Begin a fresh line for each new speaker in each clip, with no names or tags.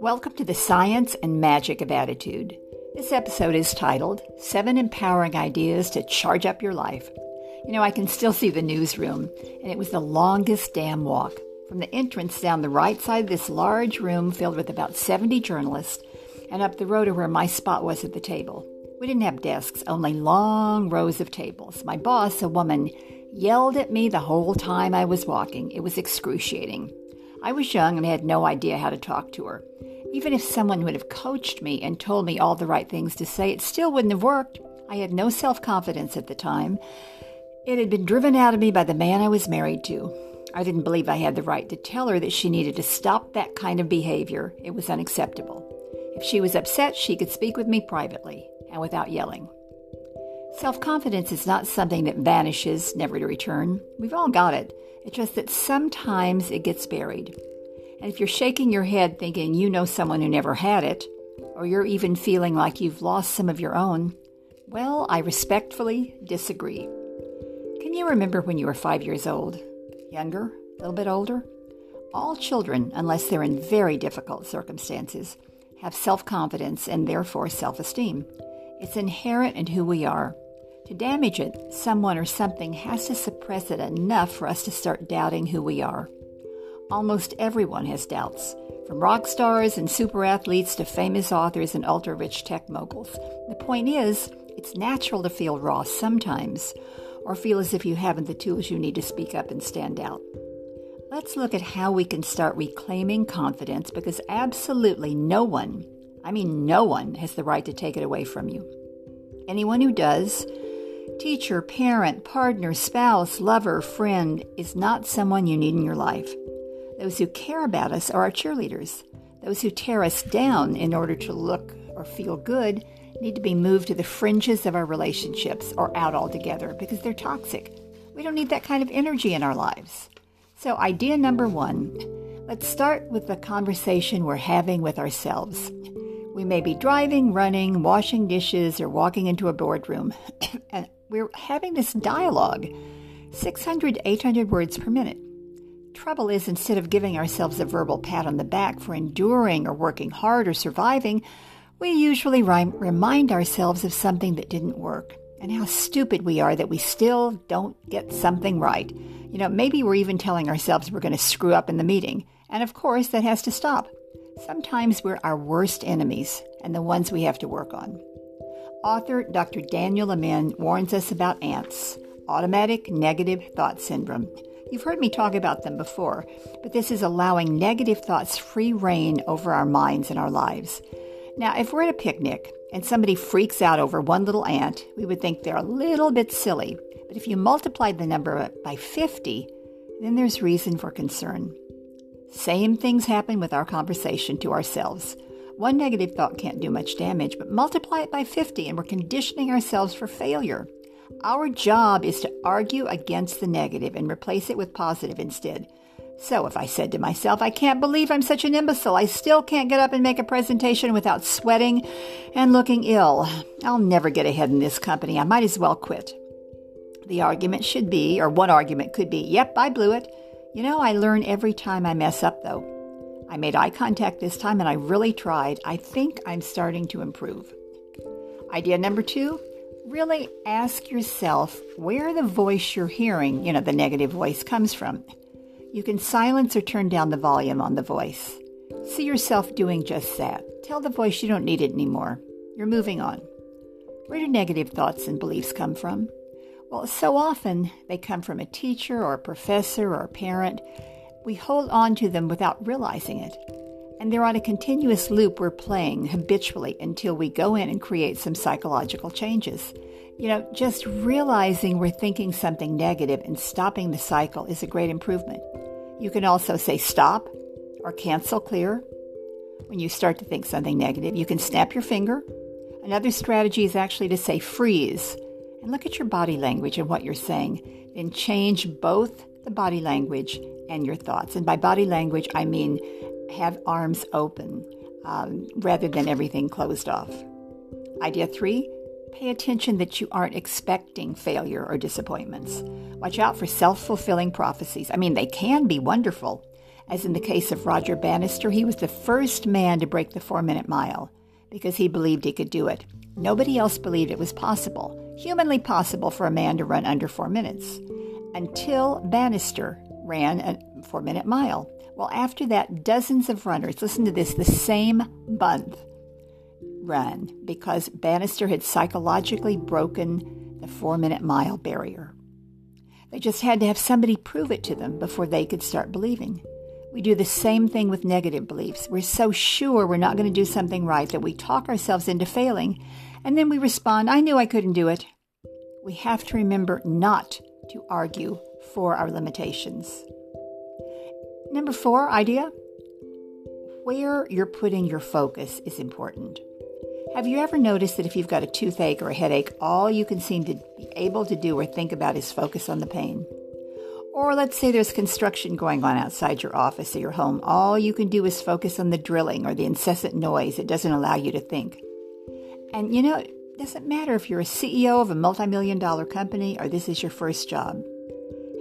Welcome to the Science and Magic of Attitude. This episode is titled Seven Empowering Ideas to Charge Up Your Life. You know, I can still see the newsroom, and it was the longest damn walk. From the entrance down the right side of this large room filled with about 70 journalists, and up the road to where my spot was at the table. We didn't have desks, only long rows of tables. My boss, a woman, yelled at me the whole time I was walking. It was excruciating. I was young and had no idea how to talk to her. Even if someone would have coached me and told me all the right things to say, it still wouldn't have worked. I had no self confidence at the time. It had been driven out of me by the man I was married to. I didn't believe I had the right to tell her that she needed to stop that kind of behavior. It was unacceptable. If she was upset, she could speak with me privately and without yelling. Self confidence is not something that vanishes, never to return. We've all got it. It's just that sometimes it gets buried. And if you're shaking your head thinking you know someone who never had it, or you're even feeling like you've lost some of your own, well, I respectfully disagree. Can you remember when you were five years old? Younger? A little bit older? All children, unless they're in very difficult circumstances, have self confidence and therefore self esteem. It's inherent in who we are. To damage it, someone or something has to suppress it enough for us to start doubting who we are. Almost everyone has doubts, from rock stars and super athletes to famous authors and ultra rich tech moguls. The point is, it's natural to feel raw sometimes, or feel as if you haven't the tools you need to speak up and stand out. Let's look at how we can start reclaiming confidence because absolutely no one, I mean, no one, has the right to take it away from you. Anyone who does, teacher, parent, partner, spouse, lover, friend, is not someone you need in your life. Those who care about us are our cheerleaders. Those who tear us down in order to look or feel good need to be moved to the fringes of our relationships or out altogether because they're toxic. We don't need that kind of energy in our lives. So, idea number one let's start with the conversation we're having with ourselves. We may be driving, running, washing dishes, or walking into a boardroom, and we're having this dialogue 600, 800 words per minute. Trouble is, instead of giving ourselves a verbal pat on the back for enduring or working hard or surviving, we usually remind ourselves of something that didn't work and how stupid we are that we still don't get something right. You know, maybe we're even telling ourselves we're going to screw up in the meeting. And of course, that has to stop. Sometimes we're our worst enemies and the ones we have to work on. Author Dr. Daniel Amen warns us about ants, automatic negative thought syndrome. You've heard me talk about them before, but this is allowing negative thoughts free rein over our minds and our lives. Now, if we're at a picnic and somebody freaks out over one little ant, we would think they're a little bit silly. But if you multiply the number by 50, then there's reason for concern. Same things happen with our conversation to ourselves. One negative thought can't do much damage, but multiply it by 50 and we're conditioning ourselves for failure. Our job is to argue against the negative and replace it with positive instead. So if I said to myself, I can't believe I'm such an imbecile, I still can't get up and make a presentation without sweating and looking ill. I'll never get ahead in this company. I might as well quit. The argument should be, or one argument could be, yep, I blew it. You know, I learn every time I mess up, though. I made eye contact this time and I really tried. I think I'm starting to improve. Idea number two really ask yourself where the voice you're hearing, you know, the negative voice, comes from. You can silence or turn down the volume on the voice. See yourself doing just that. Tell the voice you don't need it anymore. You're moving on. Where do negative thoughts and beliefs come from? Well, so often they come from a teacher or a professor or a parent. We hold on to them without realizing it. And they're on a continuous loop we're playing habitually until we go in and create some psychological changes. You know, just realizing we're thinking something negative and stopping the cycle is a great improvement. You can also say stop or cancel clear. When you start to think something negative, you can snap your finger. Another strategy is actually to say freeze and look at your body language and what you're saying. Then change both the body language and your thoughts. And by body language, I mean have arms open um, rather than everything closed off. Idea three Pay attention that you aren't expecting failure or disappointments. Watch out for self fulfilling prophecies. I mean, they can be wonderful. As in the case of Roger Bannister, he was the first man to break the four minute mile because he believed he could do it. Nobody else believed it was possible, humanly possible for a man to run under four minutes, until Bannister ran a four minute mile. Well, after that, dozens of runners, listen to this, the same month run because Bannister had psychologically broken the four minute mile barrier. They just had to have somebody prove it to them before they could start believing. We do the same thing with negative beliefs. We're so sure we're not going to do something right that we talk ourselves into failing, and then we respond, I knew I couldn't do it. We have to remember not to argue for our limitations. Number four idea where you're putting your focus is important. Have you ever noticed that if you've got a toothache or a headache, all you can seem to be able to do or think about is focus on the pain? Or let's say there's construction going on outside your office or your home. All you can do is focus on the drilling or the incessant noise. It doesn't allow you to think. And you know, it doesn't matter if you're a CEO of a multi million dollar company or this is your first job.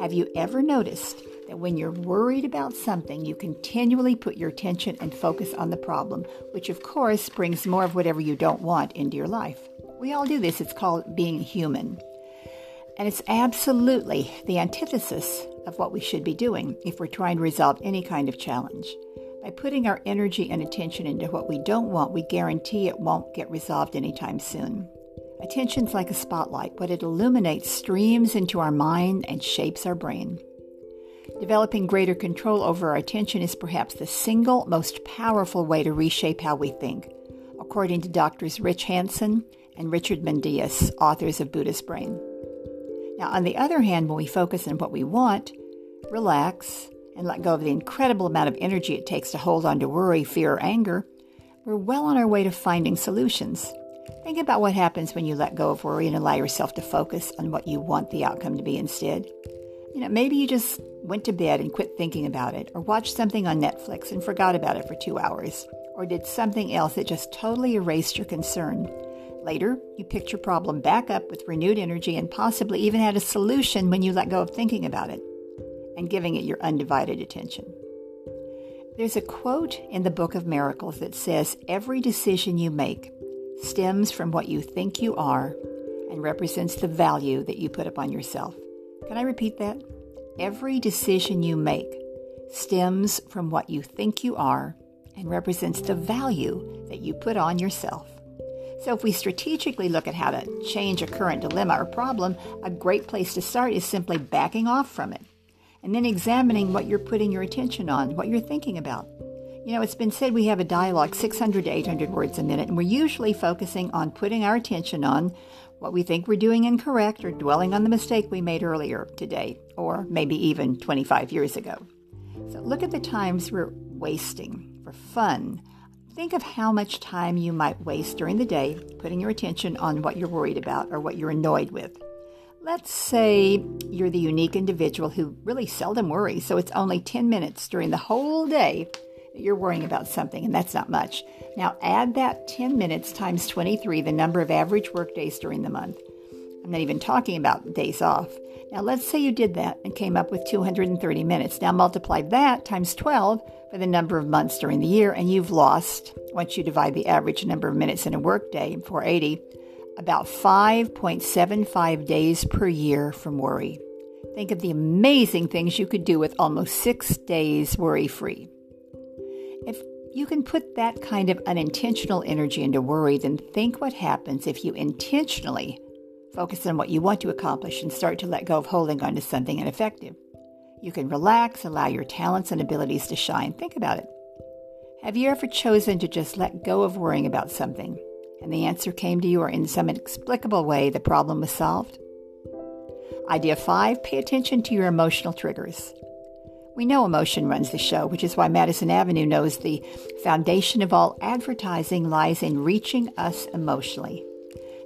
Have you ever noticed that when you're worried about something, you continually put your attention and focus on the problem, which of course brings more of whatever you don't want into your life. We all do this. It's called being human. And it's absolutely the antithesis of what we should be doing if we're trying to resolve any kind of challenge. By putting our energy and attention into what we don't want, we guarantee it won't get resolved anytime soon. Attention's like a spotlight. but it illuminates streams into our mind and shapes our brain. Developing greater control over our attention is perhaps the single most powerful way to reshape how we think, according to doctors Rick Hanson and Richard Mendius, authors of Buddha's Brain. Now, on the other hand, when we focus on what we want, relax, and let go of the incredible amount of energy it takes to hold on to worry, fear, or anger, we're well on our way to finding solutions. Think about what happens when you let go of worry and allow yourself to focus on what you want the outcome to be instead. You know, maybe you just went to bed and quit thinking about it, or watched something on Netflix and forgot about it for two hours, or did something else that just totally erased your concern. Later, you picked your problem back up with renewed energy and possibly even had a solution when you let go of thinking about it and giving it your undivided attention. There's a quote in the Book of Miracles that says, Every decision you make stems from what you think you are and represents the value that you put upon yourself. Can I repeat that? Every decision you make stems from what you think you are and represents the value that you put on yourself. So, if we strategically look at how to change a current dilemma or problem, a great place to start is simply backing off from it and then examining what you're putting your attention on, what you're thinking about. You know, it's been said we have a dialogue 600 to 800 words a minute, and we're usually focusing on putting our attention on what we think we're doing incorrect or dwelling on the mistake we made earlier today, or maybe even 25 years ago. So look at the times we're wasting for fun. Think of how much time you might waste during the day putting your attention on what you're worried about or what you're annoyed with. Let's say you're the unique individual who really seldom worries, so it's only 10 minutes during the whole day that you're worrying about something, and that's not much. Now add that 10 minutes times 23, the number of average work days during the month. I'm not even talking about days off. Now let's say you did that and came up with 230 minutes. Now multiply that times 12 for the number of months during the year, and you've lost, once you divide the average number of minutes in a workday, 480, about 5.75 days per year from worry. Think of the amazing things you could do with almost six days worry free. If you can put that kind of unintentional energy into worry, then think what happens if you intentionally focus on what you want to accomplish and start to let go of holding on to something ineffective. You can relax, allow your talents and abilities to shine. Think about it. Have you ever chosen to just let go of worrying about something and the answer came to you, or in some inexplicable way, the problem was solved? Idea five pay attention to your emotional triggers. We know emotion runs the show, which is why Madison Avenue knows the foundation of all advertising lies in reaching us emotionally.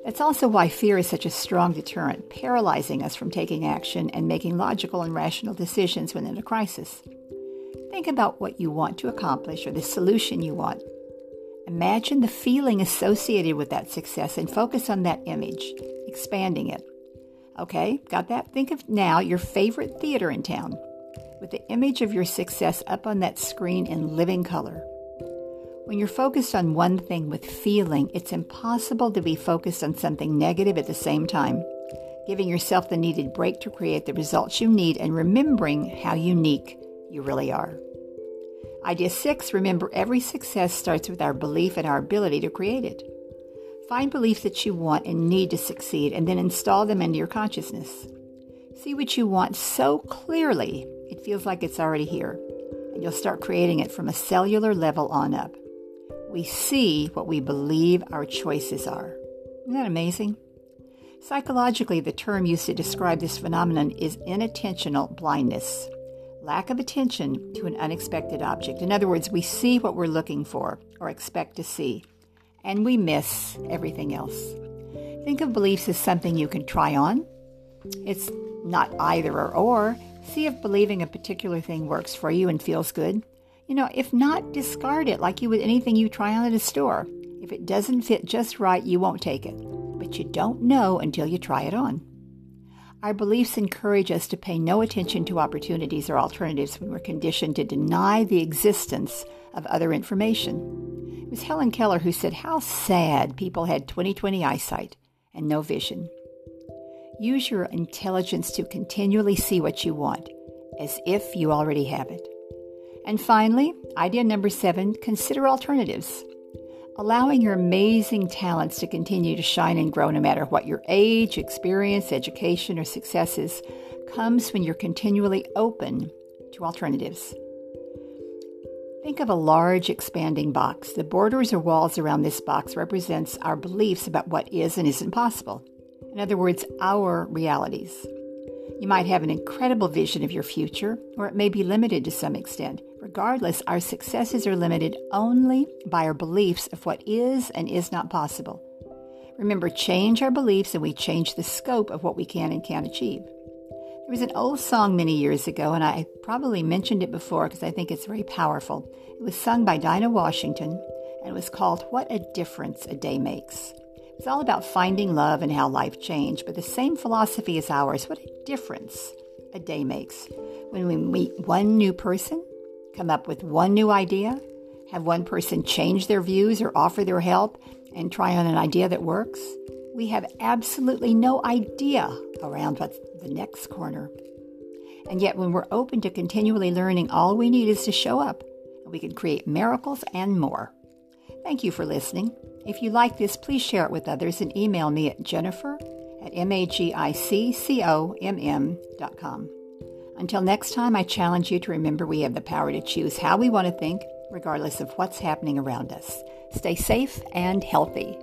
That's also why fear is such a strong deterrent, paralyzing us from taking action and making logical and rational decisions when in a crisis. Think about what you want to accomplish or the solution you want Imagine the feeling associated with that success and focus on that image, expanding it. Okay, got that? Think of now your favorite theater in town with the image of your success up on that screen in living color. When you're focused on one thing with feeling, it's impossible to be focused on something negative at the same time. Giving yourself the needed break to create the results you need and remembering how unique you really are. Idea six remember every success starts with our belief in our ability to create it. Find beliefs that you want and need to succeed and then install them into your consciousness. See what you want so clearly it feels like it's already here, and you'll start creating it from a cellular level on up. We see what we believe our choices are. Isn't that amazing? Psychologically, the term used to describe this phenomenon is inattentional blindness lack of attention to an unexpected object. In other words, we see what we're looking for or expect to see, and we miss everything else. Think of beliefs as something you can try on. It's not either or or. See if believing a particular thing works for you and feels good. You know, if not, discard it like you would anything you try on at a store. If it doesn't fit just right, you won't take it. But you don't know until you try it on. Our beliefs encourage us to pay no attention to opportunities or alternatives when we're conditioned to deny the existence of other information. It was Helen Keller who said how sad people had 20/20 eyesight and no vision. Use your intelligence to continually see what you want, as if you already have it. And finally, idea number seven consider alternatives. Allowing your amazing talents to continue to shine and grow no matter what your age, experience, education, or successes comes when you're continually open to alternatives. Think of a large expanding box. The borders or walls around this box represents our beliefs about what is and isn't possible. In other words, our realities. You might have an incredible vision of your future, or it may be limited to some extent. Regardless, our successes are limited only by our beliefs of what is and is not possible. Remember, change our beliefs and we change the scope of what we can and can't achieve. There was an old song many years ago, and I probably mentioned it before because I think it's very powerful. It was sung by Dinah Washington, and it was called What a Difference a Day Makes. It's all about finding love and how life changed, but the same philosophy as ours. What a difference a day makes. When we meet one new person, come up with one new idea, have one person change their views or offer their help, and try on an idea that works, we have absolutely no idea around what's the next corner. And yet, when we're open to continually learning, all we need is to show up, and we can create miracles and more. Thank you for listening. If you like this, please share it with others and email me at jennifer at magiccomm.com. Until next time, I challenge you to remember we have the power to choose how we want to think, regardless of what's happening around us. Stay safe and healthy.